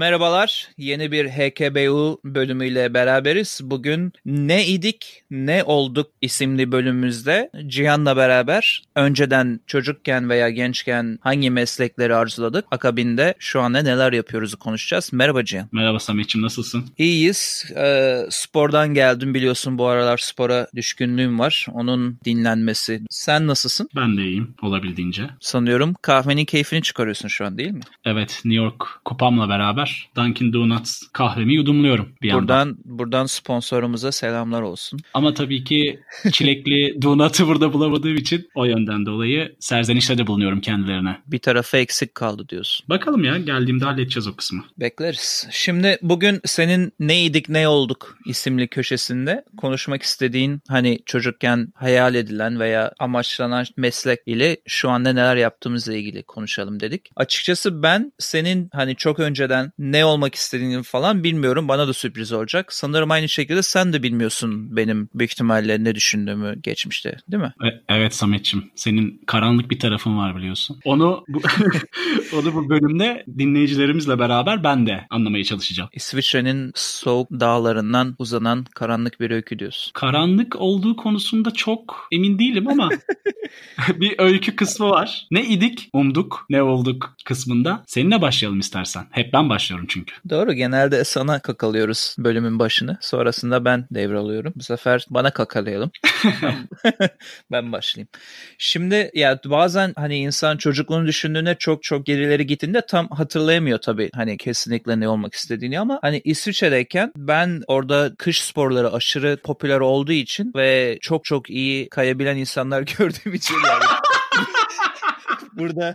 Merhabalar, yeni bir HKBU bölümüyle beraberiz. Bugün Ne idik, Ne olduk isimli bölümümüzde Cihan'la beraber önceden çocukken veya gençken hangi meslekleri arzuladık, akabinde şu anda neler yapıyoruzu konuşacağız. Merhaba Cihan. Merhaba Samet'ciğim nasılsın? İyiyiz. Ee, spordan geldim biliyorsun bu aralar spora düşkünlüğüm var. Onun dinlenmesi. Sen nasılsın? Ben de iyiyim olabildiğince. Sanıyorum kahvenin keyfini çıkarıyorsun şu an değil mi? Evet New York kupamla beraber Dunkin Donuts kahvemi yudumluyorum bir Buradan yandan. buradan sponsorumuza selamlar olsun. Ama tabii ki çilekli donut'ı burada bulamadığım için o yönden dolayı serzenişte de bulunuyorum kendilerine. Bir tarafı eksik kaldı diyorsun. Bakalım ya geldiğimde halledeceğiz o kısmı. Bekleriz. Şimdi bugün senin neydik ne olduk isimli köşesinde konuşmak istediğin hani çocukken hayal edilen veya amaçlanan meslek ile şu anda neler yaptığımızla ilgili konuşalım dedik. Açıkçası ben senin hani çok önceden ne olmak istediğini falan bilmiyorum. Bana da sürpriz olacak. Sanırım aynı şekilde sen de bilmiyorsun benim büyük ihtimalle ne düşündüğümü geçmişte değil mi? E- evet Samet'ciğim senin karanlık bir tarafın var biliyorsun. Onu bu, onu bu bölümde dinleyicilerimizle beraber ben de anlamaya çalışacağım. İsviçre'nin soğuk dağlarından uzanan karanlık bir öykü diyorsun. Karanlık olduğu konusunda çok emin değilim ama bir öykü kısmı var. Ne idik, umduk, ne olduk kısmında. Seninle başlayalım istersen. Hep ben başlıyorum çünkü. Doğru genelde sana kakalıyoruz bölümün başını. Sonrasında ben devralıyorum. Bu sefer bana kakalayalım. ben, başlayayım. Şimdi ya bazen hani insan çocukluğunu düşündüğünde çok çok gerileri gittiğinde tam hatırlayamıyor tabii hani kesinlikle ne olmak istediğini ama hani İsviçre'deyken ben orada kış sporları aşırı popüler olduğu için ve çok çok iyi kayabilen insanlar gördüğüm için yani burada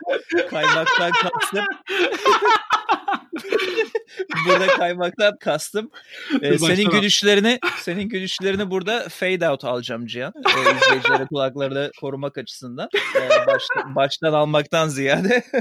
kaymaktan kastım burada kaymaktan kastım. Ee, senin gülüşlerini senin gülüşlerini burada fade out alacağım Cihan. Ee, izleyicilerin kulaklarını korumak açısından. Ee, başta- baştan almaktan ziyade.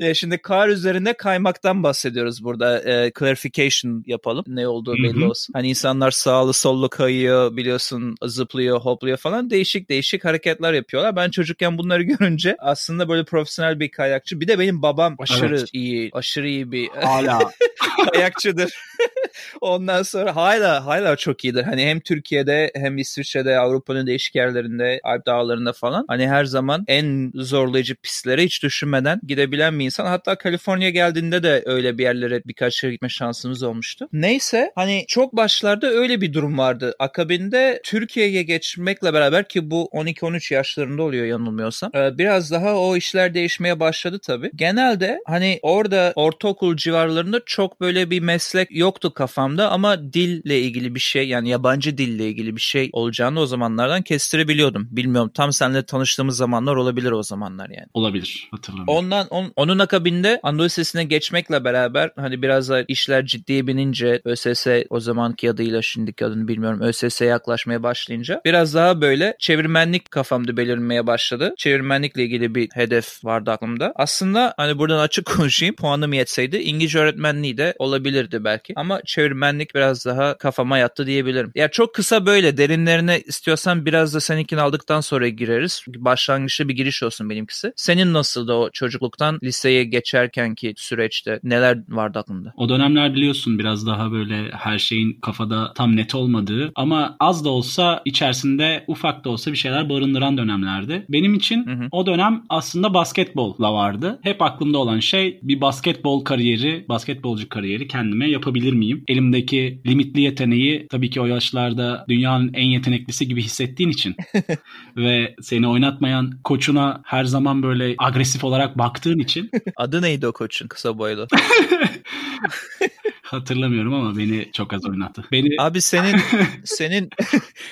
Ee, şimdi kar üzerinde kaymaktan bahsediyoruz burada. Ee, clarification yapalım. Ne olduğu belli olsun. Hani insanlar sağlı sollu kayıyor biliyorsun zıplıyor hopluyor falan değişik değişik hareketler yapıyorlar. Ben çocukken bunları görünce aslında böyle profesyonel bir kayakçı. Bir de benim babam aşırı Evet. iyi, aşırı iyi bir Hala. kayakçıdır. Ondan sonra hala hala çok iyidir. Hani hem Türkiye'de hem İsviçre'de Avrupa'nın değişik yerlerinde Alp dağlarında falan hani her zaman en zorlayıcı pistlere hiç düşünmeden gidebilen bir insan. Hatta Kaliforniya geldiğinde de öyle bir yerlere birkaç yere gitme şansımız olmuştu. Neyse hani çok başlarda öyle bir durum vardı. Akabinde Türkiye'ye geçmekle beraber ki bu 12-13 yaşlarında oluyor yanılmıyorsam. Ee, Biraz daha o işler değişmeye başladı tabii. Genelde hani orada ortaokul civarlarında çok böyle bir meslek yoktu kafamda ama dille ilgili bir şey yani yabancı dille ilgili bir şey olacağını o zamanlardan kestirebiliyordum. Bilmiyorum tam seninle tanıştığımız zamanlar olabilir o zamanlar yani. Olabilir. Hatırlamıyorum. Ondan on- onun akabinde Anadolu Lisesi'ne geçmekle beraber hani biraz da işler ciddiye binince ÖSS o zamanki adıyla şimdiki adını bilmiyorum ÖSS'ye yaklaşmaya başlayınca biraz daha böyle çevirmenlik kafamda belirmeye başladı. Çevirmenlikle ilgili bir hedef vardı aklımda. Aslında hani buradan açık konuşayım puanım yetseydi İngilizce öğretmenliği de olabilirdi belki. Ama çevirmenlik biraz daha kafama yattı diyebilirim. Ya çok kısa böyle derinlerine istiyorsan biraz da seninkini aldıktan sonra gireriz. Başlangıçta bir giriş olsun benimkisi. Senin nasıldı o çocukluktan liseye geçerkenki süreçte neler vardı aklında? O dönemler biliyorsun biraz daha böyle her şeyin kafada tam net olmadığı ama az da olsa içerisinde ufak da olsa bir şeyler barındıran dönemlerdi. Benim için Hı hı. o dönem aslında basketbolla vardı. Hep aklımda olan şey bir basketbol kariyeri, basketbolcu kariyeri kendime yapabilir miyim? Elimdeki limitli yeteneği tabii ki o yaşlarda dünyanın en yeteneklisi gibi hissettiğin için ve seni oynatmayan koçuna her zaman böyle agresif olarak baktığın için Adı neydi o koçun kısa boylu? hatırlamıyorum ama beni çok az oynattı. Beni Abi senin senin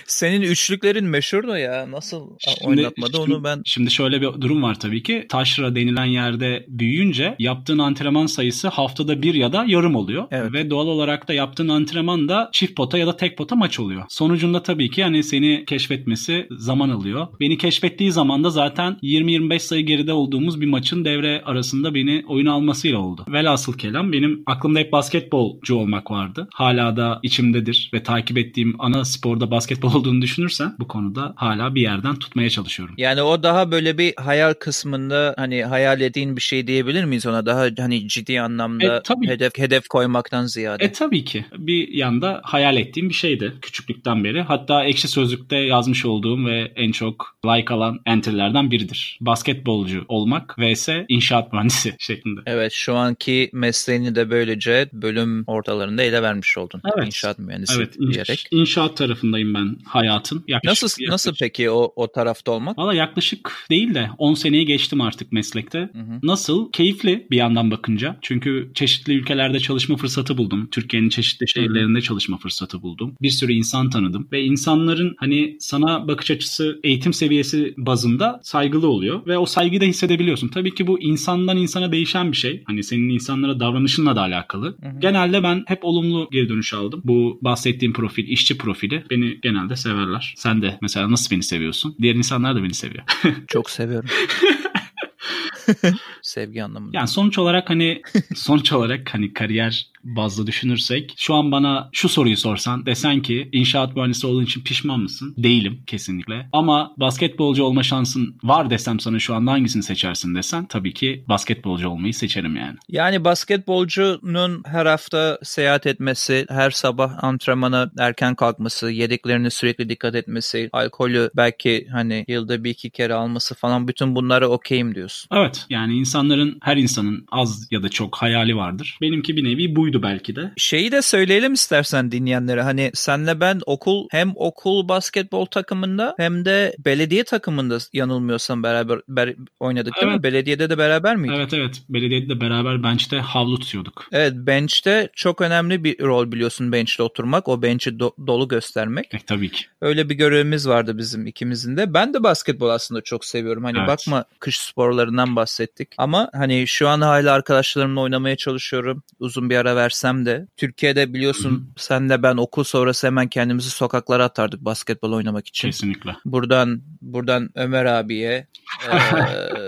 senin üçlüklerin meşhurdu ya. Nasıl Şimdi- oynatmadı şimdi- onu ben Şimdi şöyle bir durum var tabii ki. Taşra denilen yerde büyüyünce yaptığın antrenman sayısı haftada bir ya da yarım oluyor. Evet. Ve doğal olarak da yaptığın antrenman da çift pota ya da tek pota maç oluyor. Sonucunda tabii ki hani seni keşfetmesi zaman alıyor. Beni keşfettiği zaman da zaten 20-25 sayı geride olduğumuz bir maçın devre arasında beni oyuna almasıyla oldu. Velhasıl kelam benim aklımda hep basketbolcu olmak vardı. Hala da içimdedir ve takip ettiğim ana sporda basketbol olduğunu düşünürsen bu konuda hala bir yerden tutmaya çalışıyorum. Yani o daha böyle bir hayal kısmında hani hayal ettiğin bir şey diyebilir miyiz ona? Daha hani ciddi anlamda E, tabii. hedef hedef koymaktan ziyade. E tabii ki. Bir yanda hayal ettiğim bir şeydi küçüklükten beri. Hatta Ekşi Sözlük'te yazmış olduğum ve en çok like alan entry'lerden biridir. Basketbolcu olmak vs inşaat mühendisi şeklinde. Evet şu anki mesleğini de böylece bölüm ortalarında ele vermiş oldun. Evet. İnşaat mühendisi Evet, inş- diyerek. inşaat tarafındayım ben hayatın. Yaklaşık, Nasıl yaklaşık- nasıl peki o o tarafta olmak? Valla yaklaşık değil de 10 seneyi geçtim artık meslekte. Hı hı. Nasıl? Keyifli bir yandan bakınca. Çünkü çeşitli ülkelerde çalışma fırsatı buldum. Türkiye'nin çeşitli şehirlerinde çalışma fırsatı buldum. Bir sürü insan tanıdım. Ve insanların hani sana bakış açısı, eğitim seviyesi bazında saygılı oluyor. Ve o saygıyı da hissedebiliyorsun. Tabii ki bu insandan insana değişen bir şey. Hani senin insanlara davranışınla da alakalı. hı. Genelde ben hep olumlu geri dönüş aldım. Bu bahsettiğim profil, işçi profili beni genelde severler. Sen de mesela nasıl beni seviyorsun? Diğer insanlar da beni seviyor. Çok seviyorum. Sevgi anlamında. Yani sonuç olarak hani sonuç olarak hani kariyer bazlı düşünürsek şu an bana şu soruyu sorsan desen ki inşaat mühendisi olduğun için pişman mısın? Değilim kesinlikle. Ama basketbolcu olma şansın var desem sana şu anda hangisini seçersin desen tabii ki basketbolcu olmayı seçerim yani. Yani basketbolcunun her hafta seyahat etmesi, her sabah antrenmana erken kalkması, yediklerine sürekli dikkat etmesi, alkolü belki hani yılda bir iki kere alması falan bütün bunlara okeyim diyorsun. Evet yani insanların her insanın az ya da çok hayali vardır. Benimki bir nevi buydu belki de. Şeyi de söyleyelim istersen dinleyenlere. Hani senle ben okul hem okul basketbol takımında hem de belediye takımında yanılmıyorsam beraber ber- oynadık değil mi? Evet. Belediyede de beraber miydik? Evet evet belediyede de beraber bench'te havlu tutuyorduk. Evet bench'te çok önemli bir rol biliyorsun bench'te oturmak. O bench'i do- dolu göstermek. E, tabii ki. Öyle bir görevimiz vardı bizim ikimizin de. Ben de basketbol aslında çok seviyorum. Hani Evet. bakma kış sporlarından bahsettik. Ama hani şu an hala arkadaşlarımla oynamaya çalışıyorum. Uzun bir ara versem de. Türkiye'de biliyorsun senle ben okul sonrası hemen kendimizi sokaklara atardık basketbol oynamak için. Kesinlikle. Buradan buradan Ömer abiye eee,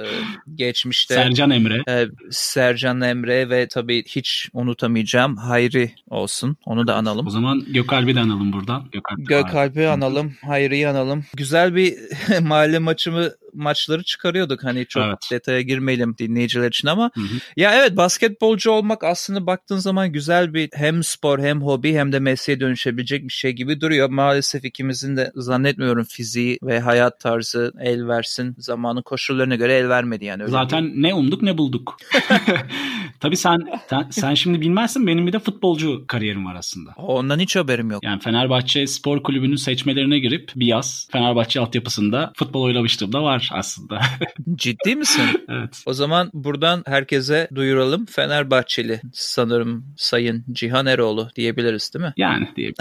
geçmişte Sercan Emre. e, Sercan Emre ve tabii hiç unutamayacağım Hayri olsun. Onu da analım. O zaman Gökalp'i de analım buradan. Gökalp. Gökalp'i analım, Hayri'yi analım. Güzel bir mahalle maçımı maçları çıkarıyorduk. Hani çok Evet. detaya girmeyelim dinleyiciler için ama Hı hı. ya evet basketbolcu olmak aslında baktığın zaman güzel bir hem spor hem hobi hem de mesleğe dönüşebilecek bir şey gibi duruyor. Maalesef ikimizin de zannetmiyorum fiziği ve hayat tarzı el versin. Zamanın koşullarına göre el vermedi yani. Öyle Zaten ne umduk ne bulduk. Tabii sen, sen sen şimdi bilmezsin benim bir de futbolcu kariyerim var aslında. Ondan hiç haberim yok. Yani Fenerbahçe Spor Kulübü'nün seçmelerine girip bir yaz Fenerbahçe altyapısında futbol oynamışlığım da var aslında. Ciddi misin? evet. O zaman buradan herkese duyuralım. Fenerbahçeli sanırım Sayın Cihan Eroğlu diyebiliriz değil mi? Yani diye.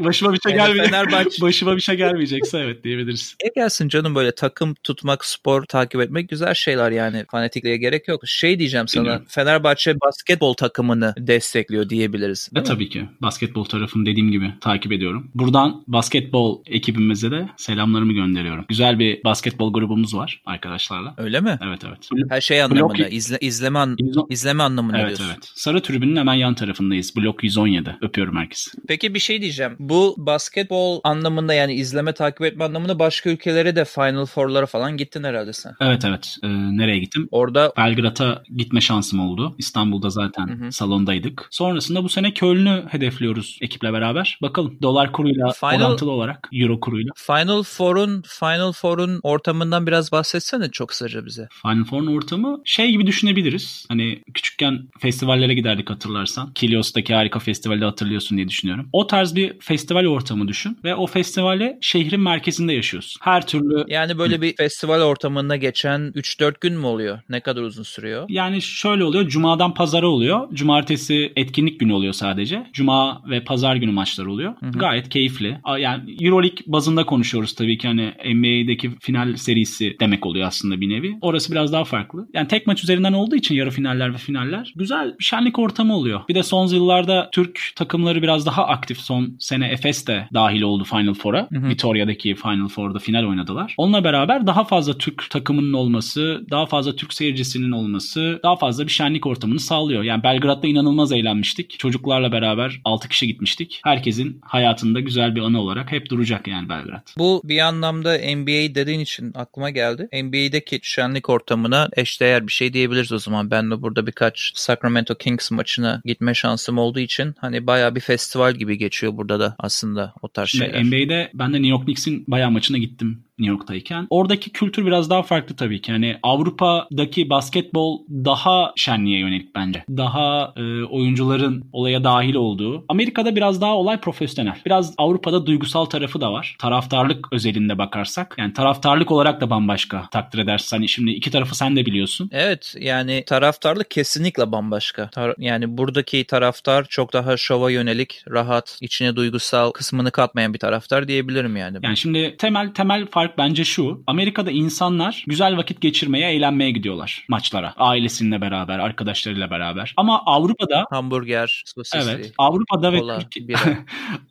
Başıma bir şey Yani gelmeyecek. Fenerbahçe- Başıma bir şey gelmeyecekse evet diyebiliriz. E gelsin canım böyle takım tutmak, spor takip etmek güzel şeyler yani. Fanatikliğe gerek yok. Şey diyeceğim sana. Bilmiyorum. Fenerbahçe basketbol takımını destekliyor diyebiliriz. E tabii ki. Basketbol tarafını dediğim gibi takip ediyorum. Buradan basketbol ekibimize de selamlarımı gönderiyorum. Güzel bir basketbol grubumuz var arkadaşlarla. Öyle mi? Evet evet. Her şey anlamında. Blok- izle, izleme, an- izleme anlamında Evet diyorsun. evet. Sarı tribünün hemen yan tarafındayız. Blok 117. Öpüyorum herkesi. Peki bir şey diyeceğim. Bu basketbol anlamında yani izleme takip etme anlamında başka ülkelere de Final Four'lara falan gittin herhalde sen. Evet evet. Ee, nereye gittim? Orada Belgrad'a gitme şansım oldu. İstanbul'da zaten Hı hı. salondaydık. Sonrasında bu sene Köln'ü hedefliyoruz ekiple beraber. Bakalım dolar kuruyla Final- orantılı olarak euro kuruyla. Final Four'un Final Four'un ortamından biraz bahsetsene çok kısaca bize. Final Four'un ortamı şey gibi düşünebiliriz. Hani küçükken festivallere giderdik hatırlarsan. Kilios'taki harika festivali hatırlıyorsun diye düşünüyorum. O tarz bir festival ortamı düşün ve o festivali şehrin merkezinde yaşıyorsun. Her türlü Yani böyle bir festival ortamında geçen 3-4 gün mü oluyor? Ne kadar uzun sürüyor? Yani şöyle oluyor. Cuma'dan pazara oluyor. Cumartesi etkinlik günü oluyor sadece. Cuma ve pazar günü maçlar oluyor. Hı hı. Gayet keyifli. Yani Euroleague bazında konuşuyoruz tabii ki hani NBA'deki final serisi demek oluyor aslında bir nevi. Orası biraz daha farklı. Yani tek maç üzerinden olduğu için yarı finaller ve finaller güzel şenlik ortamı oluyor. Bir de son yıllarda Türk takımları biraz daha aktif. Son sene Efes de dahil oldu Final Four'a. Vitoria'daki Final Four'da final oynadılar. Onunla beraber daha fazla Türk takımının olması, daha fazla Türk seyircisinin olması, daha fazla bir şenlik ortamını sağlıyor. Yani Belgrad'da inanılmaz eğlenmiştik. Çocuklarla beraber 6 kişi gitmiştik. Herkesin hayatında güzel bir anı olarak hep duracak yani Belgrad. Bu bir anlamda NBA dediğin için aklıma geldi. NBA'deki şenlik ortamına eşdeğer bir şey diyebiliriz o zaman. Ben de burada birkaç Sacramento Kings maçına gitme şansım olduğu için hani bayağı bir festival gibi geçiyor burada da aslında o tarz şeyler. NBA'de ben de New York Knicks'in bayağı maçına gittim New York'tayken. Oradaki kültür biraz daha farklı tabii ki. Yani Avrupa'daki basketbol daha şenliğe yönelik bence. Daha e, oyuncuların olaya dahil olduğu. Amerika'da biraz daha olay profesyonel. Biraz Avrupa'da duygusal tarafı da var. Taraftarlık özelinde bakarsak. Yani taraftarlık olarak da bambaşka takdir edersin. Hani şimdi iki tarafı sen de biliyorsun. Evet yani taraftarlık kesinlikle bambaşka. Tar- yani buradaki taraftar çok daha şova yönelik, rahat, içine duygusal kısmını katmayan bir taraftar diyebilirim yani. Yani şimdi temel temel fark bence şu. Amerika'da insanlar güzel vakit geçirmeye, eğlenmeye gidiyorlar maçlara. Ailesiyle beraber, arkadaşlarıyla beraber. Ama Avrupa'da Hamburger, sosisli. Evet. Avrupa'da kola, ve Türkiye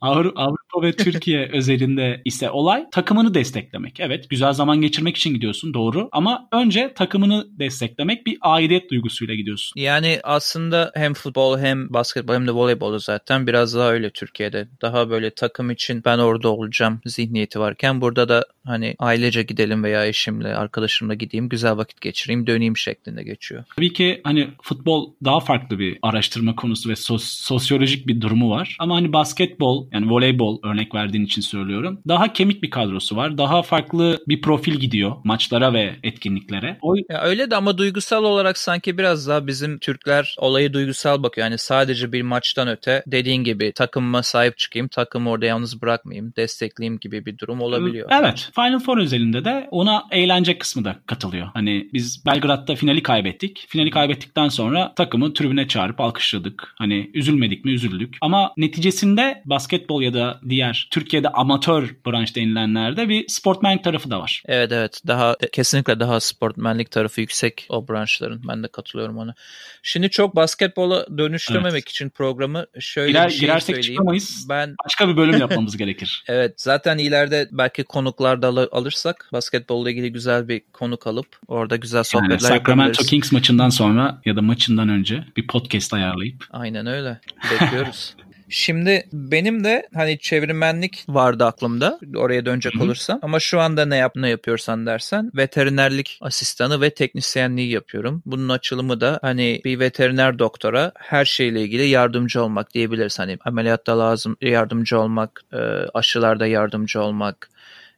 Avrupa ve Türkiye özelinde ise olay takımını desteklemek. Evet, güzel zaman geçirmek için gidiyorsun doğru ama önce takımını desteklemek bir aidiyet duygusuyla gidiyorsun. Yani aslında hem futbol hem basketbol hem de voleybol zaten biraz daha öyle Türkiye'de. Daha böyle takım için ben orada olacağım zihniyeti varken burada da hani ailece gidelim veya eşimle arkadaşımla gideyim güzel vakit geçireyim döneyim şeklinde geçiyor. Tabii ki hani futbol daha farklı bir araştırma konusu ve sos- sosyolojik bir durumu var. Ama hani basketbol yani voleybol örnek verdiğin için söylüyorum. Daha kemik bir kadrosu var. Daha farklı bir profil gidiyor maçlara ve etkinliklere. O Ya öyle de ama duygusal olarak sanki biraz daha bizim Türkler olayı duygusal bakıyor. Yani sadece bir maçtan öte dediğin gibi takımıma sahip çıkayım, takımı orada yalnız bırakmayayım, destekleyeyim gibi bir durum olabiliyor. Evet. Final Four özelinde de ona eğlence kısmı da katılıyor. Hani biz Belgrad'da finali kaybettik. Finali kaybettikten sonra takımı tribüne çağırıp alkışladık. Hani üzülmedik mi üzüldük. Ama neticesinde basketbol ya da diğer Türkiye'de amatör branş denilenlerde bir sportman tarafı da var. Evet evet daha kesinlikle daha sportmenlik tarafı yüksek o branşların. Ben de katılıyorum ona. Şimdi çok basketbola dönüştürmemek Evet. için programı şöyle Girer, bir şey girersek söyleyeyim. çıkamayız. Ben Başka bir bölüm yapmamız gerekir. Evet zaten ileride belki konuklar da al- alırsak basketbolla ilgili güzel bir konuk alıp orada güzel Yani sohbetler Sacramento yapabiliriz. Kings maçından sonra ya da maçından önce bir podcast ayarlayıp Aynen öyle. Bekliyoruz. Şimdi benim de hani çevirmenlik vardı aklımda oraya dönecek olursam ama şu anda ne yap ne yapıyorsan dersen veterinerlik asistanı ve teknisyenliği yapıyorum. Bunun açılımı da hani bir veteriner doktora her şeyle ilgili yardımcı olmak diyebiliriz. Hani ameliyatta lazım yardımcı olmak, e, aşılarda yardımcı olmak,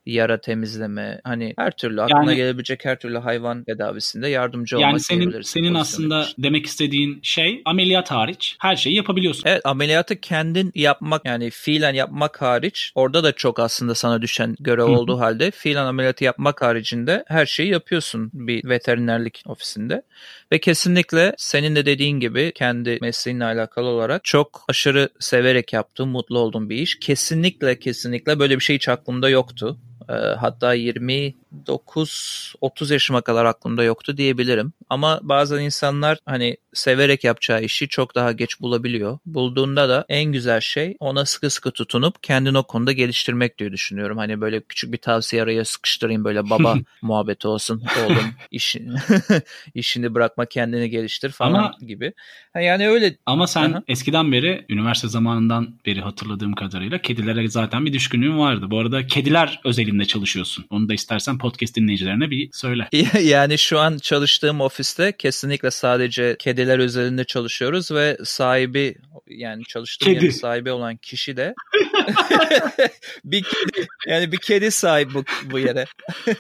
yara temizleme hani her türlü aklına Yani- gelebilecek her türlü hayvan tedavisinde yardımcı olmak yani senin senin aslında demek istediğin şey ameliyat hariç her şeyi yapabiliyorsun. Evet ameliyatı kendin yapmak yani fiilen yapmak hariç orada da çok aslında sana düşen görev hı. olduğu halde fiilen ameliyatı yapmak haricinde her şeyi yapıyorsun bir veterinerlik ofisinde. Ve kesinlikle senin de dediğin gibi kendi mesleğinle alakalı olarak çok aşırı severek yaptığım, mutlu olduğum bir iş. Kesinlikle kesinlikle böyle bir şey hiç aklımda yoktu. Hatta 29-30 yaşıma kadar aklımda yoktu diyebilirim. Ama bazen insanlar hani severek yapacağı işi çok daha geç bulabiliyor. Bulduğunda da en güzel şey ona sıkı sıkı tutunup kendini o konuda geliştirmek diye düşünüyorum. Hani böyle küçük bir tavsiye araya sıkıştırayım böyle baba muhabbeti olsun. Oğlum işi, işini bırakma kendini geliştir falan Ama- gibi. Yani öyle Ama sen Aha. eskiden beri üniversite zamanından beri hatırladığım kadarıyla kedilere zaten bir düşkünlüğün vardı. Bu arada kediler özelinde çalışıyorsun. Onu da istersen podcast dinleyicilerine bir söyle. Yani şu an çalıştığım ofiste kesinlikle sadece kediler özelinde çalışıyoruz ve sahibi yani çalıştığım Kedi. yerin sahibi olan kişi de bir kedi yani bir kedi sahibi bu, bu yere.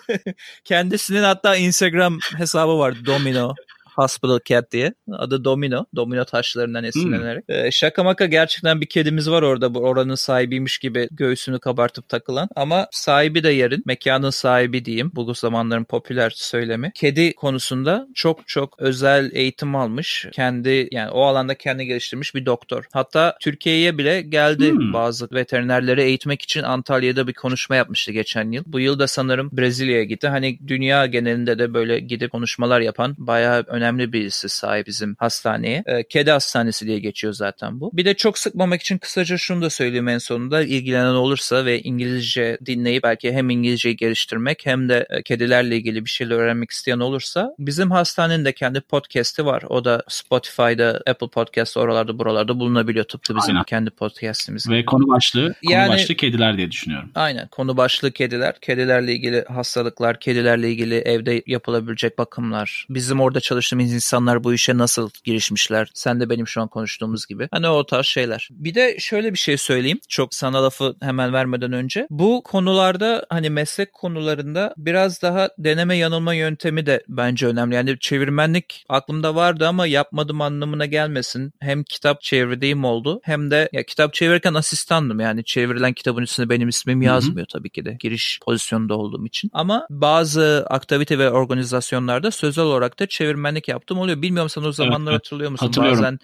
Kendisinin hatta Instagram hesabı var Domino Hospital Cat diye. Adı Domino. Domino taşlarından esinlenerek. Hmm. Şaka maka gerçekten bir kedimiz var orada. Bu oranın sahibiymiş gibi göğsünü kabartıp takılan. Ama sahibi de yerin. Mekanın sahibi diyeyim. Bu zamanların popüler söylemi. Kedi konusunda çok çok özel eğitim almış. Kendi yani o alanda kendi geliştirmiş bir doktor. Hatta Türkiye'ye bile geldi hmm. bazı veterinerleri eğitmek için Antalya'da bir konuşma yapmıştı geçen yıl. Bu yıl da sanırım Brezilya'ya gitti. Hani dünya genelinde de böyle gidip konuşmalar yapan bayağı önemli birisi sahip bizim hastaneye. E, kedi hastanesi diye geçiyor zaten bu. Bir de çok sıkmamak için kısaca şunu da söyleyeyim en sonunda. ilgilenen olursa ve İngilizce dinleyip belki hem İngilizceyi geliştirmek hem de e, kedilerle ilgili bir şeyler öğrenmek isteyen olursa bizim hastanenin de kendi podcast'i var. O da Spotify'da, Apple Podcast oralarda buralarda bulunabiliyor tıpkı bizim Aynen. kendi podcast'imiz. Ve konu başlığı, konu yani, başlığı kediler diye düşünüyorum. Aynen. Konu başlığı kediler. Kedilerle ilgili hastalıklar, kedilerle ilgili evde yapılabilecek bakımlar. Bizim orada çalıştığımız insanlar bu işe nasıl girişmişler? Sen de benim şu an konuştuğumuz gibi. Hani o tarz şeyler. Bir de şöyle bir şey söyleyeyim. Çok sana lafı hemen vermeden önce. Bu konularda hani meslek konularında biraz daha deneme yanılma yöntemi de bence önemli. Yani çevirmenlik aklımda vardı ama yapmadım anlamına gelmesin. Hem kitap çevirdiğim oldu hem de ya kitap çevirirken asistandım. Yani çevrilen kitabın üstüne benim ismim yazmıyor Hı-hı. tabii ki de. Giriş pozisyonunda olduğum için. Ama bazı aktivite ve organizasyonlarda sözel olarak da çevirmenlik yaptım oluyor. Bilmiyorum sen o zamanlar evet, hatırlıyor musun? Bazen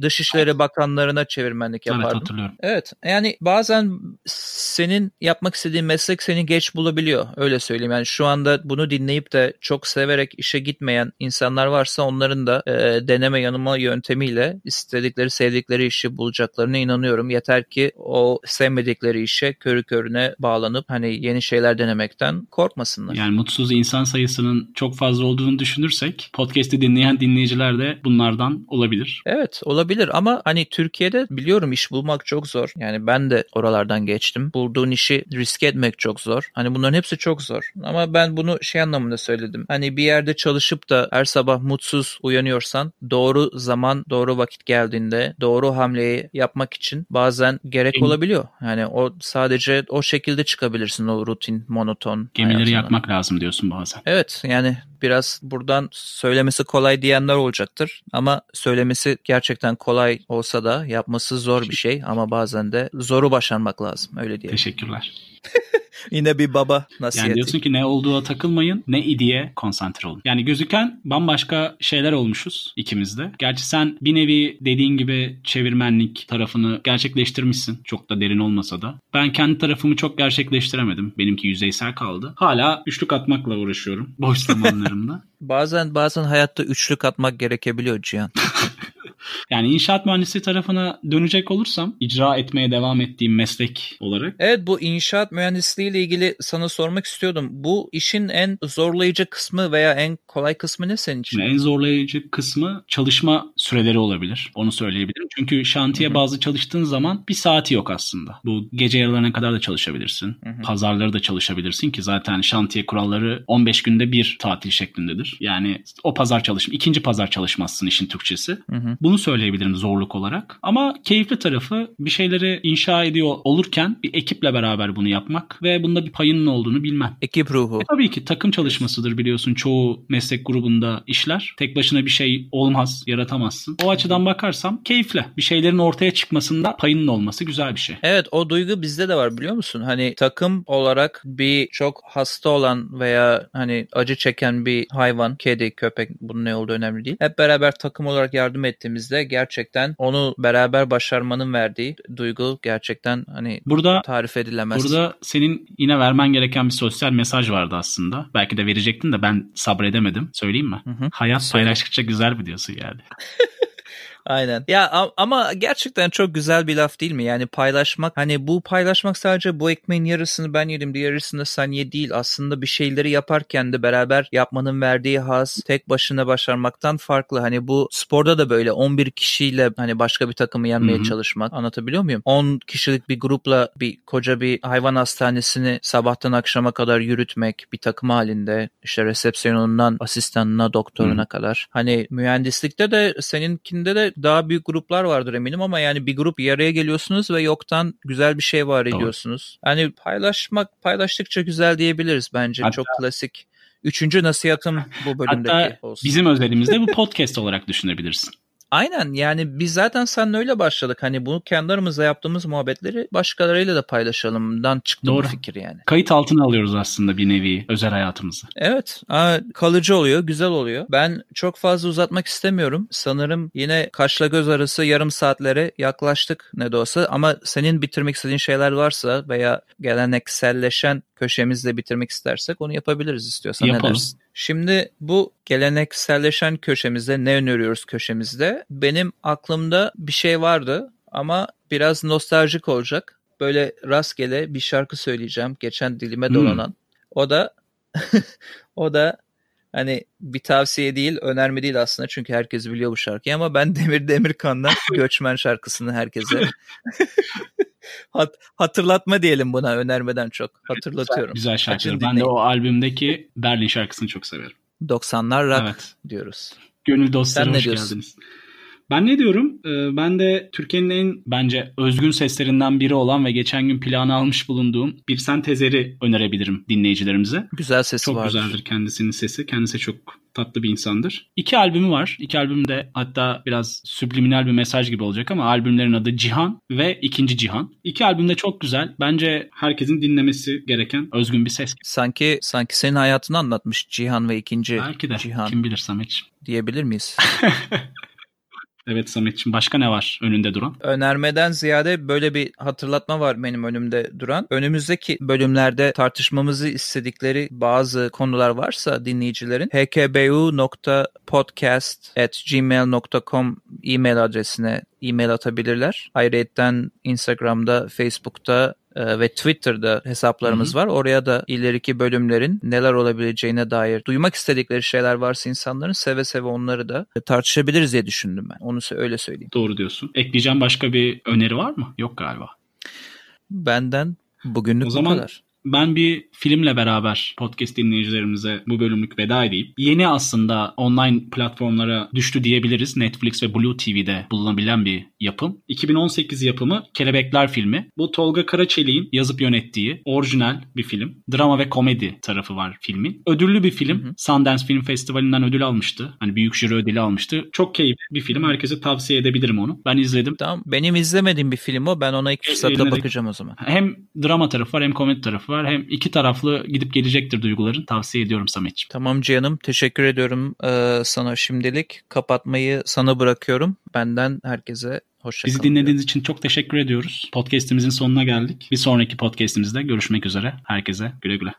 Dışişleri Bakanlarına çevirmenlik yapardım. Evet hatırlıyorum. Evet yani bazen senin yapmak istediğin meslek seni geç bulabiliyor öyle söyleyeyim. Yani şu anda bunu dinleyip de çok severek işe gitmeyen insanlar varsa onların da e, deneme yanılma yöntemiyle istedikleri sevdikleri işi bulacaklarına inanıyorum. Yeter ki o sevmedikleri işe körü körüne bağlanıp hani yeni şeyler denemekten korkmasınlar. Yani mutsuz insan sayısının çok fazla olduğunu düşünürsek podcast'i dinleyen dinleyiciler de bunlardan olabilir. Evet Evet olabilir ama hani Türkiye'de biliyorum iş bulmak çok zor. Yani ben de oralardan geçtim. Bulduğun işi riske etmek çok zor. Hani bunların hepsi çok zor. Ama ben bunu şey anlamında söyledim. Hani bir yerde çalışıp da her sabah mutsuz uyanıyorsan doğru zaman doğru vakit geldiğinde doğru hamleyi yapmak için bazen gerek olabiliyor. Yani o sadece o şekilde çıkabilirsin o rutin monoton. Gemileri hayatına. yakmak lazım diyorsun bazen. Evet yani biraz buradan söylemesi kolay diyenler olacaktır. Ama söylemesi gerçekten kolay olsa da yapması zor bir şey. Ama bazen de zoru başarmak lazım. Öyle diyelim. Teşekkürler. Yine bir baba nasihati. Yani diyorsun ki ne olduğuna takılmayın, ne idiye konsantre olun. Yani gözüken bambaşka şeyler olmuşuz ikimiz de. Gerçi sen bir nevi dediğin gibi çevirmenlik tarafını gerçekleştirmişsin. Çok da derin olmasa da. Ben kendi tarafımı çok gerçekleştiremedim. Benimki yüzeysel kaldı. Hala üçlük atmakla uğraşıyorum boş zamanlarımda. bazen bazen hayatta üçlük atmak gerekebiliyor Cihan. Yani inşaat mühendisi tarafına dönecek olursam icra etmeye devam ettiğim meslek olarak. Evet bu inşaat mühendisliği ile ilgili sana sormak istiyordum. Bu işin en zorlayıcı kısmı veya en kolay kısmı ne senin için? En zorlayıcı kısmı çalışma süreleri olabilir. Onu söyleyebilirim. Çünkü şantiye Hı-hı. bazı çalıştığın zaman bir saati yok aslında. Bu gece yarılarına kadar da çalışabilirsin. Hı-hı. Pazarları da çalışabilirsin ki zaten şantiye kuralları 15 günde bir tatil şeklindedir. Yani o pazar çalışma, ikinci pazar çalışmazsın işin Türkçesi. Hı-hı. Bunu söyleyebilirim zorluk olarak. Ama keyifli tarafı bir şeyleri inşa ediyor olurken bir ekiple beraber bunu yapmak ve bunda bir payının olduğunu bilmem. Ekip ruhu. E tabii ki takım çalışmasıdır biliyorsun çoğu meslek grubunda işler. Tek başına bir şey olmaz, yaratamazsın. O açıdan bakarsam keyifli. Bir şeylerin ortaya çıkmasında payının olması güzel bir şey. Evet o duygu bizde de var biliyor musun? Hani takım olarak bir çok hasta olan veya hani acı çeken bir hayvan, kedi, köpek bunun ne olduğu önemli değil. Hep beraber takım olarak yardım ettiğimizde gerçekten onu beraber başarmanın verdiği duygu gerçekten hani burada tarif edilemez. Burada senin yine vermen gereken bir sosyal mesaj vardı aslında. Belki de verecektin de ben sabredemedim. Söyleyeyim mi? Hı hı. Hayat Söyle. paylaştıkça güzel bir diyorsun yani. Aynen. Ya ama gerçekten çok güzel bir laf değil mi? Yani paylaşmak hani bu paylaşmak sadece bu ekmeğin yarısını ben yedim diğer yarısını sen ye değil. Aslında bir şeyleri yaparken de beraber yapmanın verdiği haz tek başına başarmaktan farklı. Hani bu sporda da böyle 11 kişiyle hani başka bir takımı yenmeye Hı-hı. çalışmak anlatabiliyor muyum? 10 kişilik bir grupla bir koca bir hayvan hastanesini sabahtan akşama kadar yürütmek bir takım halinde işte resepsiyonundan asistanına doktoruna Hı-hı. kadar. Hani mühendislikte de seninkinde de daha büyük gruplar vardır eminim ama yani bir grup yaraya geliyorsunuz ve yoktan güzel bir şey var ediyorsunuz. Tamam. Hani paylaşmak paylaştıkça güzel diyebiliriz bence. Hatta, Çok klasik üçüncü nasihatım bu bölümdeki Hatta olsun. bizim özelimizde bu podcast olarak düşünebilirsin. Aynen yani biz zaten seninle öyle başladık. Hani bunu kendi aramızda yaptığımız muhabbetleri başkalarıyla da paylaşalımdan çıktı Doğru. bu fikir yani. Kayıt altına alıyoruz aslında bir nevi özel hayatımızı. Evet aa, kalıcı oluyor güzel oluyor. Ben çok fazla uzatmak istemiyorum. Sanırım yine kaşla göz arası yarım saatlere yaklaştık ne de olsa. Ama senin bitirmek istediğin şeyler varsa veya gelenekselleşen köşemizle bitirmek istersek onu yapabiliriz istiyorsan. Ne Yapalım. dersin? Şimdi bu gelenekselleşen köşemizde ne öneriyoruz köşemizde? Benim aklımda bir şey vardı ama biraz nostaljik olacak. Böyle rastgele bir şarkı söyleyeceğim. Geçen dilime Hmm. dolanan. O da o da hani bir tavsiye değil, önerme değil aslında çünkü herkes biliyor bu şarkıyı ama ben Demir Demirkan'dan Göçmen şarkısını herkese Hat- hatırlatma diyelim buna önermeden çok. Hatırlatıyorum. Güzel şarkılar. Açın Ben de o albümdeki Berlin şarkısını çok severim. 90'lar rock Evet. diyoruz. Gönül dostları Sen hoş diyorsun? geldiniz. Ben ne diyorum? Ee, Ben de Türkiye'nin en bence özgün seslerinden biri olan ve geçen gün planı almış bulunduğum bir sentezeri önerebilirim dinleyicilerimize. Güzel sesi Çok vardır. güzeldir kendisinin sesi. Kendisi çok tatlı bir insandır. İki albümü var. İki albüm de hatta biraz subliminal bir mesaj gibi olacak ama albümlerin adı Cihan ve İkinci Cihan. İki albüm de çok güzel. Bence herkesin dinlemesi gereken özgün bir ses. Sanki sanki senin hayatını anlatmış Cihan ve ikinci Belki de. Cihan Kim bilir Samet'ciğim. diyebilir miyiz? Evet Samet'ciğim. Başka ne var önünde duran? Önermeden ziyade böyle bir hatırlatma var benim önümde duran. Önümüzdeki bölümlerde tartışmamızı istedikleri bazı konular varsa dinleyicilerin hkbu.podcast@gmail.com e-mail adresine e-mail atabilirler. Ayrıca Instagram'da, Facebook'ta ve Twitter'da hesaplarımız var. Oraya da ileriki bölümlerin neler olabileceğine dair duymak istedikleri şeyler varsa insanların seve seve onları da tartışabiliriz diye düşündüm ben. Onu öyle söyleyeyim. Doğru diyorsun. Ekleyeceğim başka bir öneri var mı? Yok galiba. Benden bugünlük O zaman bu kadar. Ben bir filmle beraber podcast dinleyicilerimize bu bölümlük veda edeyim. Yeni aslında online platformlara düştü diyebiliriz. Netflix ve Blue TV'de bulunabilen bir yapım. 2018 yapımı Kelebekler filmi. Bu Tolga Karaçelik'in yazıp yönettiği orijinal bir film. Drama ve komedi tarafı var filmin. Ödüllü bir film. Hı hı. Sundance Film Festivali'nden ödül almıştı. Hani büyük jüri ödülü almıştı. Çok keyifli bir film. Herkese tavsiye edebilirim onu. Ben izledim. Tamam. Benim izlemediğim bir film o. Ben ona ilk E, fırsatta de- bakacağım o zaman. Hem drama tarafı var hem komedi tarafı var. Hem iki taraflı gidip gelecektir duyguların. Tavsiye ediyorum Samet'ciğim. Tamam canım. Teşekkür ediyorum ee, sana şimdilik. Kapatmayı sana bırakıyorum. Benden herkese hoşça Bizi dinlediğiniz için çok teşekkür ediyoruz. Podcast'imizin sonuna geldik. Bir sonraki podcast'imizde görüşmek üzere. Herkese güle güle.